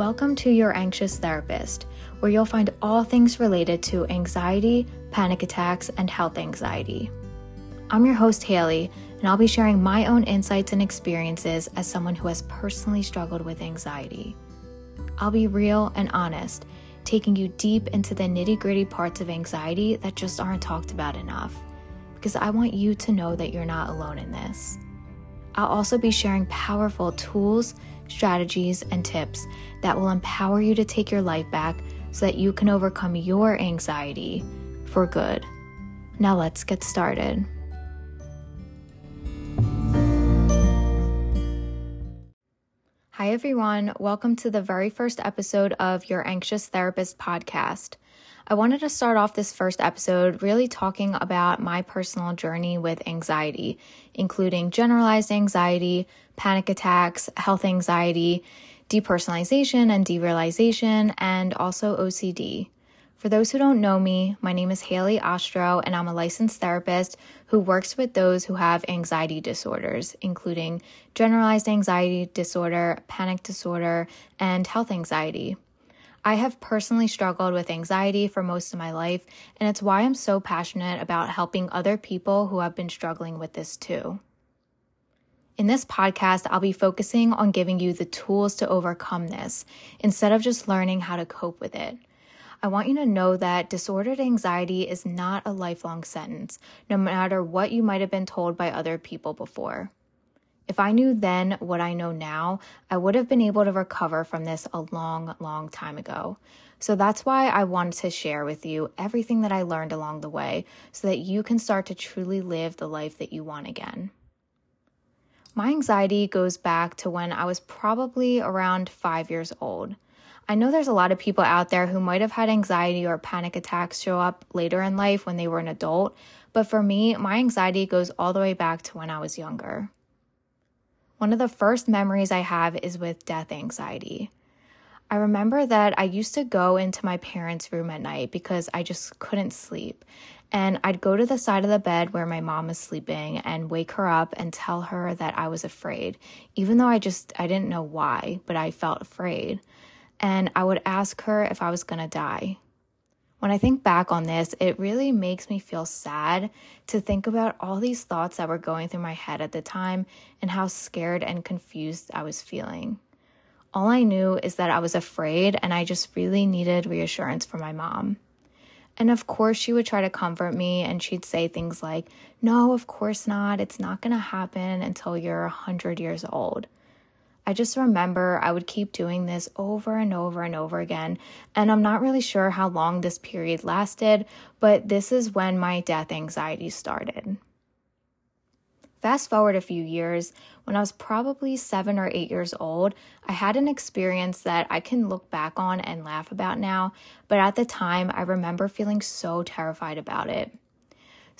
Welcome to Your Anxious Therapist, where you'll find all things related to anxiety, panic attacks, and health anxiety. I'm your host, Haley, and I'll be sharing my own insights and experiences as someone who has personally struggled with anxiety. I'll be real and honest, taking you deep into the nitty gritty parts of anxiety that just aren't talked about enough, because I want you to know that you're not alone in this. I'll also be sharing powerful tools, strategies, and tips that will empower you to take your life back so that you can overcome your anxiety for good. Now, let's get started. Hi, everyone. Welcome to the very first episode of Your Anxious Therapist podcast. I wanted to start off this first episode really talking about my personal journey with anxiety, including generalized anxiety, panic attacks, health anxiety, depersonalization and derealization, and also OCD. For those who don't know me, my name is Haley Ostro, and I'm a licensed therapist who works with those who have anxiety disorders, including generalized anxiety disorder, panic disorder, and health anxiety. I have personally struggled with anxiety for most of my life, and it's why I'm so passionate about helping other people who have been struggling with this too. In this podcast, I'll be focusing on giving you the tools to overcome this instead of just learning how to cope with it. I want you to know that disordered anxiety is not a lifelong sentence, no matter what you might have been told by other people before. If I knew then what I know now, I would have been able to recover from this a long, long time ago. So that's why I wanted to share with you everything that I learned along the way so that you can start to truly live the life that you want again. My anxiety goes back to when I was probably around five years old. I know there's a lot of people out there who might have had anxiety or panic attacks show up later in life when they were an adult, but for me, my anxiety goes all the way back to when I was younger. One of the first memories I have is with death anxiety. I remember that I used to go into my parents' room at night because I just couldn't sleep. And I'd go to the side of the bed where my mom was sleeping and wake her up and tell her that I was afraid, even though I just I didn't know why, but I felt afraid. And I would ask her if I was going to die. When I think back on this, it really makes me feel sad to think about all these thoughts that were going through my head at the time and how scared and confused I was feeling. All I knew is that I was afraid and I just really needed reassurance from my mom. And of course, she would try to comfort me and she'd say things like, No, of course not. It's not going to happen until you're 100 years old. I just remember I would keep doing this over and over and over again. And I'm not really sure how long this period lasted, but this is when my death anxiety started. Fast forward a few years, when I was probably seven or eight years old, I had an experience that I can look back on and laugh about now, but at the time, I remember feeling so terrified about it.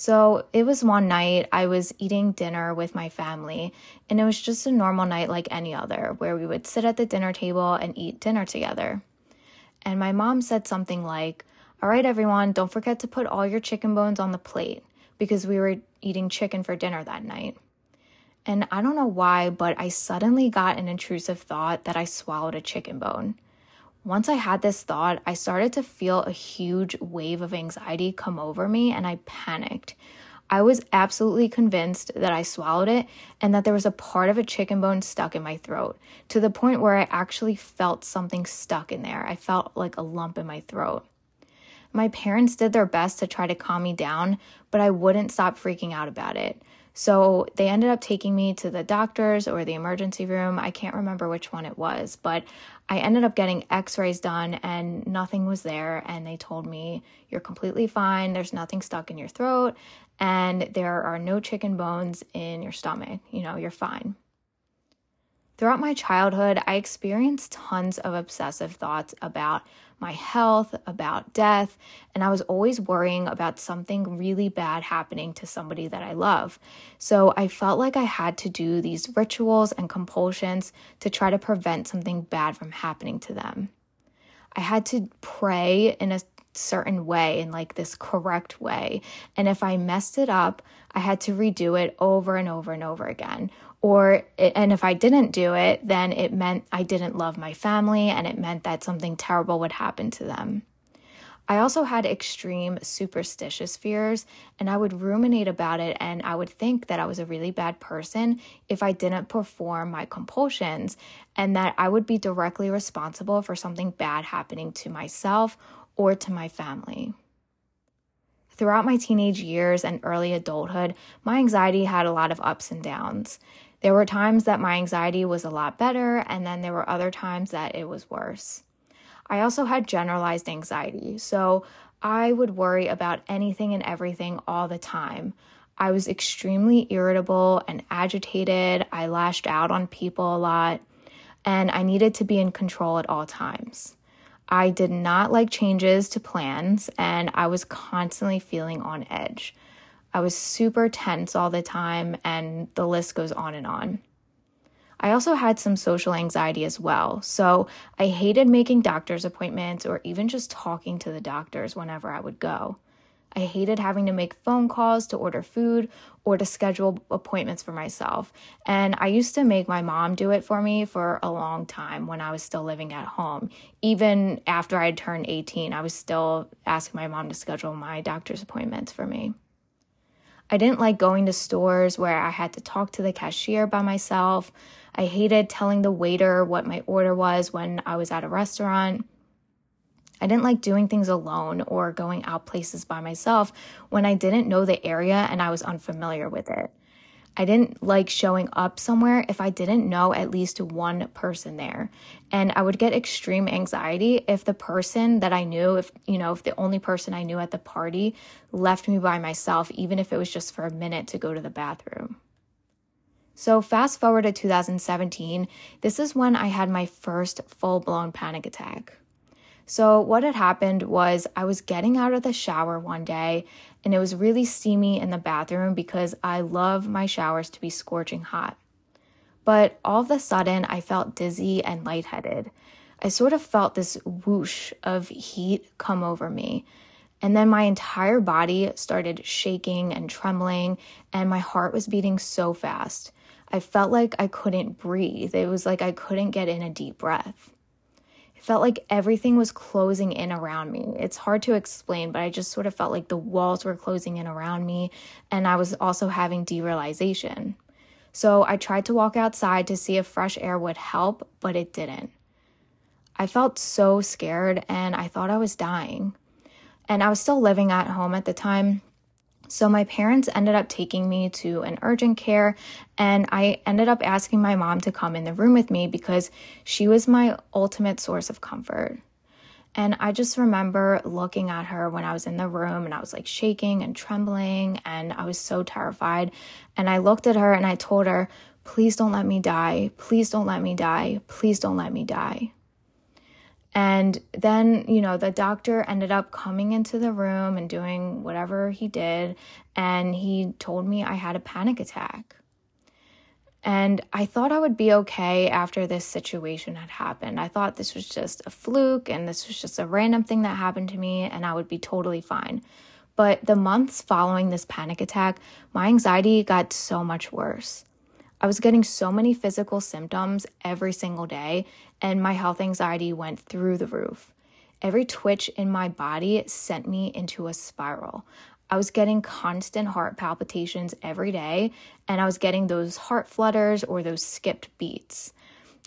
So it was one night I was eating dinner with my family, and it was just a normal night like any other, where we would sit at the dinner table and eat dinner together. And my mom said something like, All right, everyone, don't forget to put all your chicken bones on the plate, because we were eating chicken for dinner that night. And I don't know why, but I suddenly got an intrusive thought that I swallowed a chicken bone. Once I had this thought, I started to feel a huge wave of anxiety come over me and I panicked. I was absolutely convinced that I swallowed it and that there was a part of a chicken bone stuck in my throat to the point where I actually felt something stuck in there. I felt like a lump in my throat. My parents did their best to try to calm me down, but I wouldn't stop freaking out about it. So they ended up taking me to the doctors or the emergency room. I can't remember which one it was, but I ended up getting x rays done and nothing was there. And they told me, You're completely fine. There's nothing stuck in your throat. And there are no chicken bones in your stomach. You know, you're fine. Throughout my childhood, I experienced tons of obsessive thoughts about my health, about death, and I was always worrying about something really bad happening to somebody that I love. So I felt like I had to do these rituals and compulsions to try to prevent something bad from happening to them. I had to pray in a certain way in like this correct way. And if I messed it up, I had to redo it over and over and over again. Or, and if I didn't do it, then it meant I didn't love my family and it meant that something terrible would happen to them. I also had extreme superstitious fears, and I would ruminate about it and I would think that I was a really bad person if I didn't perform my compulsions and that I would be directly responsible for something bad happening to myself or to my family. Throughout my teenage years and early adulthood, my anxiety had a lot of ups and downs. There were times that my anxiety was a lot better, and then there were other times that it was worse. I also had generalized anxiety, so I would worry about anything and everything all the time. I was extremely irritable and agitated. I lashed out on people a lot, and I needed to be in control at all times. I did not like changes to plans, and I was constantly feeling on edge. I was super tense all the time, and the list goes on and on. I also had some social anxiety as well, so I hated making doctor's appointments or even just talking to the doctors whenever I would go. I hated having to make phone calls to order food or to schedule appointments for myself. And I used to make my mom do it for me for a long time when I was still living at home. Even after I had turned 18, I was still asking my mom to schedule my doctor's appointments for me. I didn't like going to stores where I had to talk to the cashier by myself. I hated telling the waiter what my order was when I was at a restaurant. I didn't like doing things alone or going out places by myself when I didn't know the area and I was unfamiliar with it. I didn't like showing up somewhere if I didn't know at least one person there. And I would get extreme anxiety if the person that I knew, if, you know, if the only person I knew at the party left me by myself, even if it was just for a minute to go to the bathroom. So, fast forward to 2017, this is when I had my first full blown panic attack. So, what had happened was I was getting out of the shower one day and it was really steamy in the bathroom because I love my showers to be scorching hot. But all of a sudden, I felt dizzy and lightheaded. I sort of felt this whoosh of heat come over me. And then my entire body started shaking and trembling, and my heart was beating so fast. I felt like I couldn't breathe. It was like I couldn't get in a deep breath. It felt like everything was closing in around me. It's hard to explain, but I just sort of felt like the walls were closing in around me, and I was also having derealization. So I tried to walk outside to see if fresh air would help, but it didn't. I felt so scared and I thought I was dying. And I was still living at home at the time, so my parents ended up taking me to an urgent care, and I ended up asking my mom to come in the room with me because she was my ultimate source of comfort. And I just remember looking at her when I was in the room and I was like shaking and trembling and I was so terrified. And I looked at her and I told her, Please don't let me die. Please don't let me die. Please don't let me die. And then, you know, the doctor ended up coming into the room and doing whatever he did. And he told me I had a panic attack. And I thought I would be okay after this situation had happened. I thought this was just a fluke and this was just a random thing that happened to me and I would be totally fine. But the months following this panic attack, my anxiety got so much worse. I was getting so many physical symptoms every single day, and my health anxiety went through the roof. Every twitch in my body sent me into a spiral. I was getting constant heart palpitations every day, and I was getting those heart flutters or those skipped beats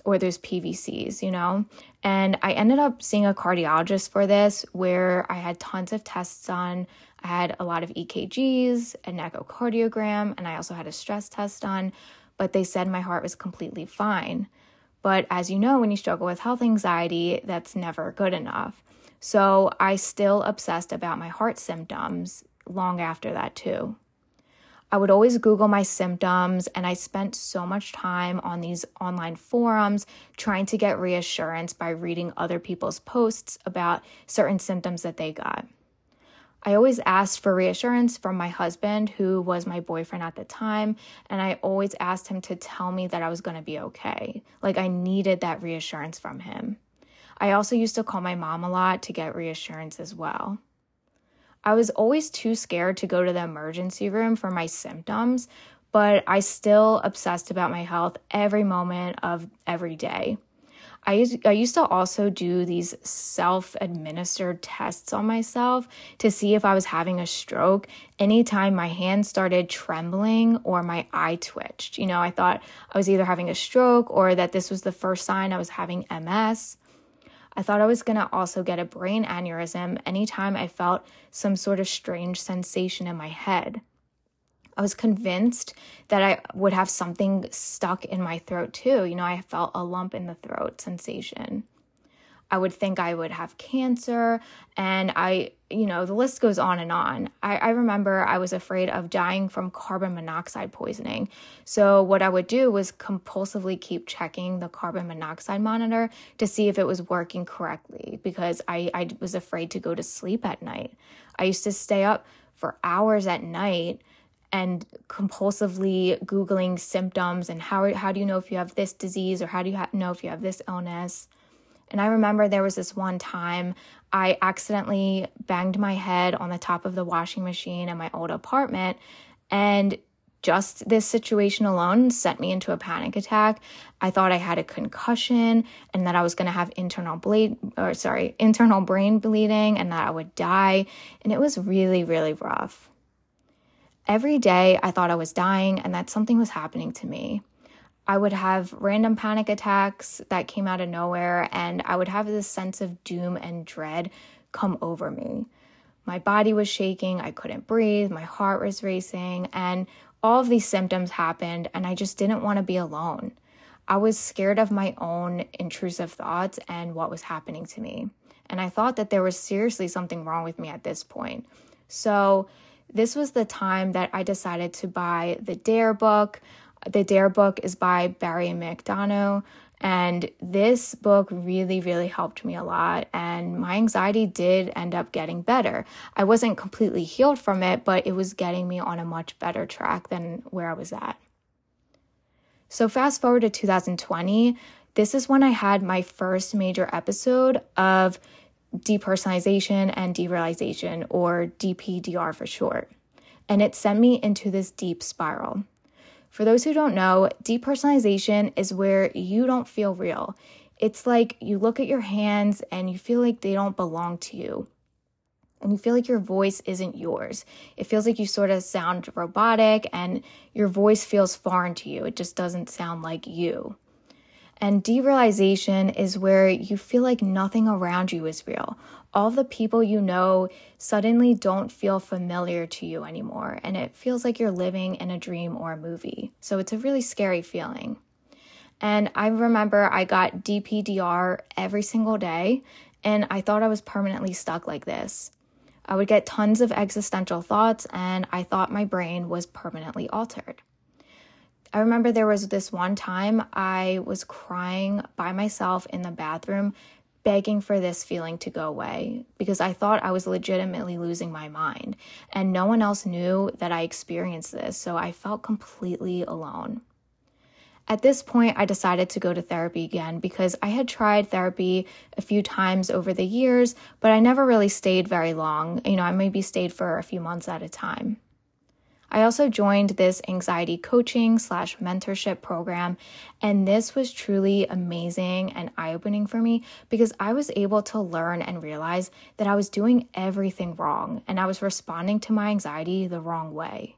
or those PVCs, you know? And I ended up seeing a cardiologist for this where I had tons of tests done. I had a lot of EKGs, an echocardiogram, and I also had a stress test done but they said my heart was completely fine. But as you know, when you struggle with health anxiety, that's never good enough. So I still obsessed about my heart symptoms long after that, too. I would always Google my symptoms, and I spent so much time on these online forums trying to get reassurance by reading other people's posts about certain symptoms that they got. I always asked for reassurance from my husband, who was my boyfriend at the time, and I always asked him to tell me that I was going to be okay. Like I needed that reassurance from him. I also used to call my mom a lot to get reassurance as well. I was always too scared to go to the emergency room for my symptoms, but I still obsessed about my health every moment of every day. I used, I used to also do these self administered tests on myself to see if I was having a stroke anytime my hand started trembling or my eye twitched. You know, I thought I was either having a stroke or that this was the first sign I was having MS. I thought I was going to also get a brain aneurysm anytime I felt some sort of strange sensation in my head. I was convinced that I would have something stuck in my throat too. You know, I felt a lump in the throat sensation. I would think I would have cancer. And I, you know, the list goes on and on. I, I, remember I was afraid of dying from carbon monoxide poisoning. So, what I would do was compulsively keep checking the carbon monoxide monitor to see if it was working correctly because I, I was afraid to go to sleep at night. I used to stay up for hours at night and compulsively googling symptoms and how how do you know if you have this disease or how do you ha- know if you have this illness and i remember there was this one time i accidentally banged my head on the top of the washing machine in my old apartment and just this situation alone sent me into a panic attack. I thought I had a concussion and that I was going to have internal bleed or sorry, internal brain bleeding and that I would die, and it was really really rough. Every day I thought I was dying and that something was happening to me. I would have random panic attacks that came out of nowhere, and I would have this sense of doom and dread come over me. My body was shaking, I couldn't breathe, my heart was racing, and all of these symptoms happened, and I just didn't want to be alone. I was scared of my own intrusive thoughts and what was happening to me. And I thought that there was seriously something wrong with me at this point. So, this was the time that I decided to buy the Dare book. The Dare book is by Barry McDonagh. And this book really, really helped me a lot. And my anxiety did end up getting better. I wasn't completely healed from it, but it was getting me on a much better track than where I was at. So, fast forward to 2020, this is when I had my first major episode of depersonalization and derealization, or DPDR for short. And it sent me into this deep spiral. For those who don't know, depersonalization is where you don't feel real. It's like you look at your hands and you feel like they don't belong to you. And you feel like your voice isn't yours. It feels like you sort of sound robotic and your voice feels foreign to you. It just doesn't sound like you. And derealization is where you feel like nothing around you is real. All the people you know suddenly don't feel familiar to you anymore, and it feels like you're living in a dream or a movie. So it's a really scary feeling. And I remember I got DPDR every single day, and I thought I was permanently stuck like this. I would get tons of existential thoughts, and I thought my brain was permanently altered. I remember there was this one time I was crying by myself in the bathroom, begging for this feeling to go away because I thought I was legitimately losing my mind. And no one else knew that I experienced this, so I felt completely alone. At this point, I decided to go to therapy again because I had tried therapy a few times over the years, but I never really stayed very long. You know, I maybe stayed for a few months at a time. I also joined this anxiety coaching slash mentorship program, and this was truly amazing and eye opening for me because I was able to learn and realize that I was doing everything wrong and I was responding to my anxiety the wrong way.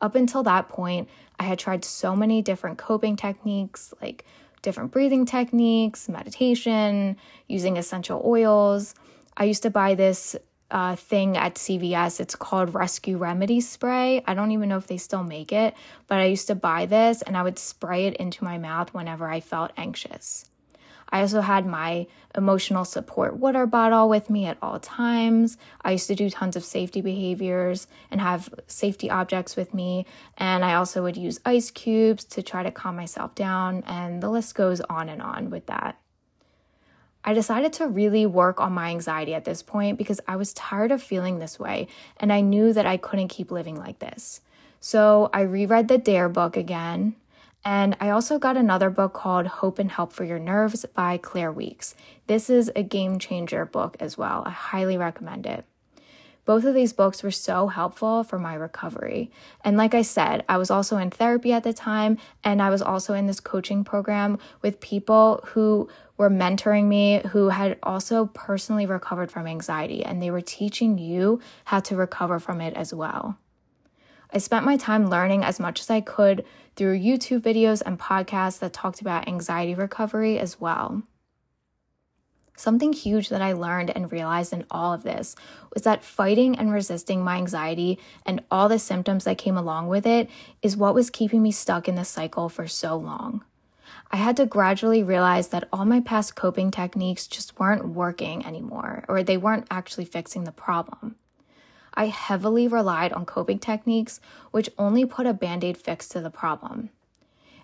Up until that point, I had tried so many different coping techniques like different breathing techniques, meditation, using essential oils. I used to buy this uh, thing at CVS. It's called Rescue Remedy Spray. I don't even know if they still make it, but I used to buy this and I would spray it into my mouth whenever I felt anxious. I also had my emotional support water bottle with me at all times. I used to do tons of safety behaviors and have safety objects with me. And I also would use ice cubes to try to calm myself down. And the list goes on and on with that. I decided to really work on my anxiety at this point because I was tired of feeling this way and I knew that I couldn't keep living like this. So I reread the Dare book again And I also got another book called Hope and Help for Your Nerves by Claire Weekes. This is a game changer book as well. I highly recommend it. Both of these books were so helpful for my recovery. And like I said, I was also in therapy at the time, and I was also in this coaching program with people who were mentoring me who had also personally recovered from anxiety, and they were teaching you how to recover from it as well. I spent my time learning as much as I could through YouTube videos and podcasts that talked about anxiety recovery as well. Something huge that I learned and realized in all of this was that fighting and resisting my anxiety and all the symptoms that came along with it is what was keeping me stuck in the cycle for so long. I had to gradually realize that all my past coping techniques just weren't working anymore, or they weren't actually fixing the problem. I heavily relied on coping techniques, which only put a band aid fix to the problem.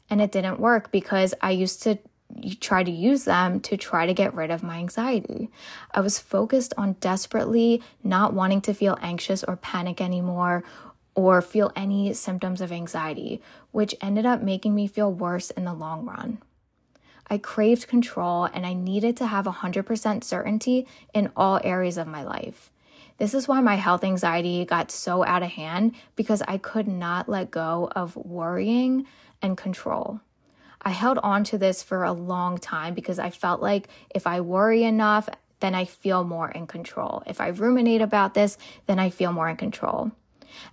And it didn't work because I used to try to use them to try to get rid of my anxiety. I was focused on desperately not wanting to feel anxious or panic anymore or feel any symptoms of anxiety, which ended up making me feel worse in the long run. I craved control and I needed to have 100% certainty in all areas of my life. This is why my health anxiety got so out of hand because I could not let go of worrying and control. I held on to this for a long time because I felt like if I worry enough, then I feel more in control. If I ruminate about this, then I feel more in control.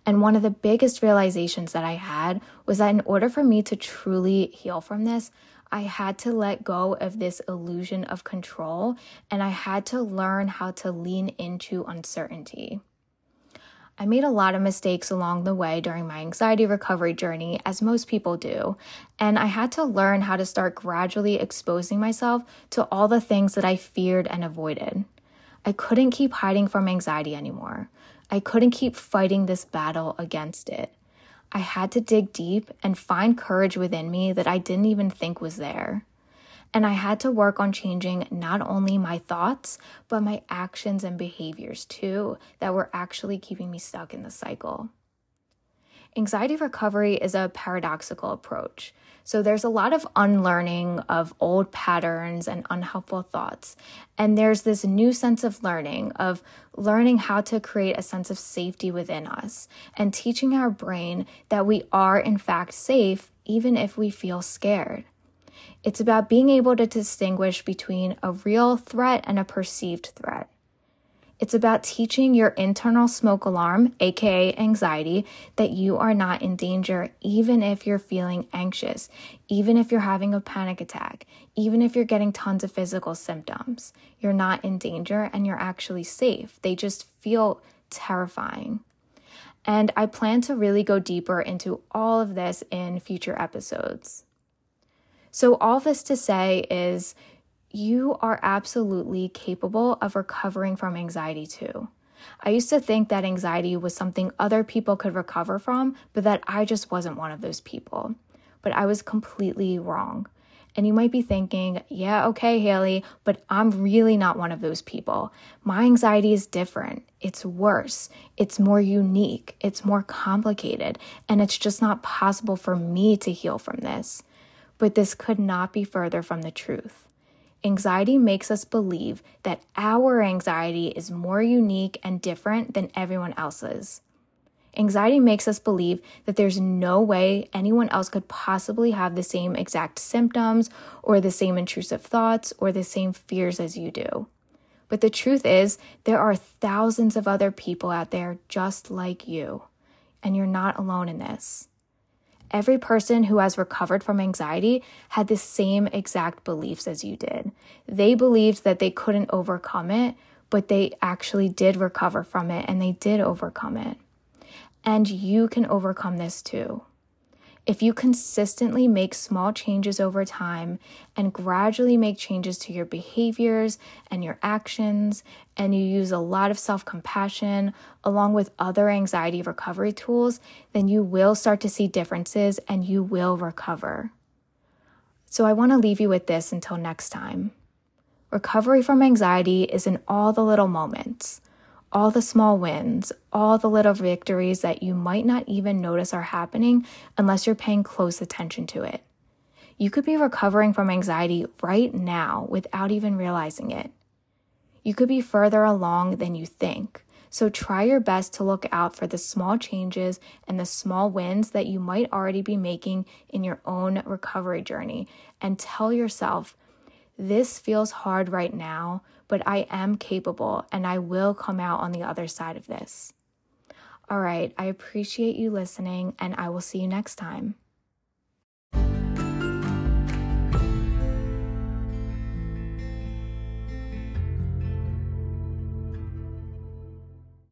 And one of the biggest realizations that I had was that in order for me to truly heal from this, I had to let go of this illusion of control and I had to learn how to lean into uncertainty. I made a lot of mistakes along the way during my anxiety recovery journey, as most people do, and I had to learn how to start gradually exposing myself to all the things that I feared and avoided. I couldn't keep hiding from anxiety anymore. I couldn't keep fighting this battle against it. I had to dig deep and find courage within me that I didn't even think was there. And I had to work on changing not only my thoughts, but my actions and behaviors too, that were actually keeping me stuck in the cycle. Anxiety recovery is a paradoxical approach. So there's a lot of unlearning of old patterns and unhelpful thoughts. And there's this new sense of learning, of learning how to create a sense of safety within us and teaching our brain that we are, in fact, safe even if we feel scared. It's about being able to distinguish between a real threat and a perceived threat. It's about teaching your internal smoke alarm, aka anxiety, that you are not in danger, even if you're feeling anxious, even if you're having a panic attack, even if you're getting tons of physical symptoms. You're not in danger and you're actually safe. They just feel terrifying. And I plan to really go deeper into all of this in future episodes. So, all this to say is you are absolutely capable of recovering from anxiety too. I used to think that anxiety was something other people could recover from, but that I just wasn't one of those people. But I was completely wrong. And you might be thinking, yeah, okay, Haley, but I'm really not one of those people. My anxiety is different. It's worse. It's more unique. It's more complicated. And it's just not possible for me to heal from this but this could not be further from the truth. Anxiety makes us believe that our anxiety is more unique and different than everyone else's. Anxiety makes us believe that there's no way anyone else could possibly have the same exact symptoms or the same intrusive thoughts or the same fears as you do. But the truth is, there are thousands of other people out there just like you, and you're not alone in this. Every person who has recovered from anxiety had the same exact beliefs as you did. They believed that they couldn't overcome it, but they actually did recover from it and they did overcome it. And you can overcome this too. If you consistently make small changes over time and gradually make changes to your behaviors and your actions, and you use a lot of self compassion along with other anxiety recovery tools, then you will start to see differences and you will recover. So I want to leave you with this until next time. Recovery from anxiety is in all the little moments all the small wins, all the little victories that you might not even notice are happening unless you're paying close attention to it. You could be recovering from anxiety right now without even realizing it. You could be further along than you think. So try your best to look out for the small changes and the small wins that you might already be making in your own recovery journey and tell yourself, this feels hard right now, but I am capable and I will come out on the other side of this. All right, I appreciate you listening and I will see you next time.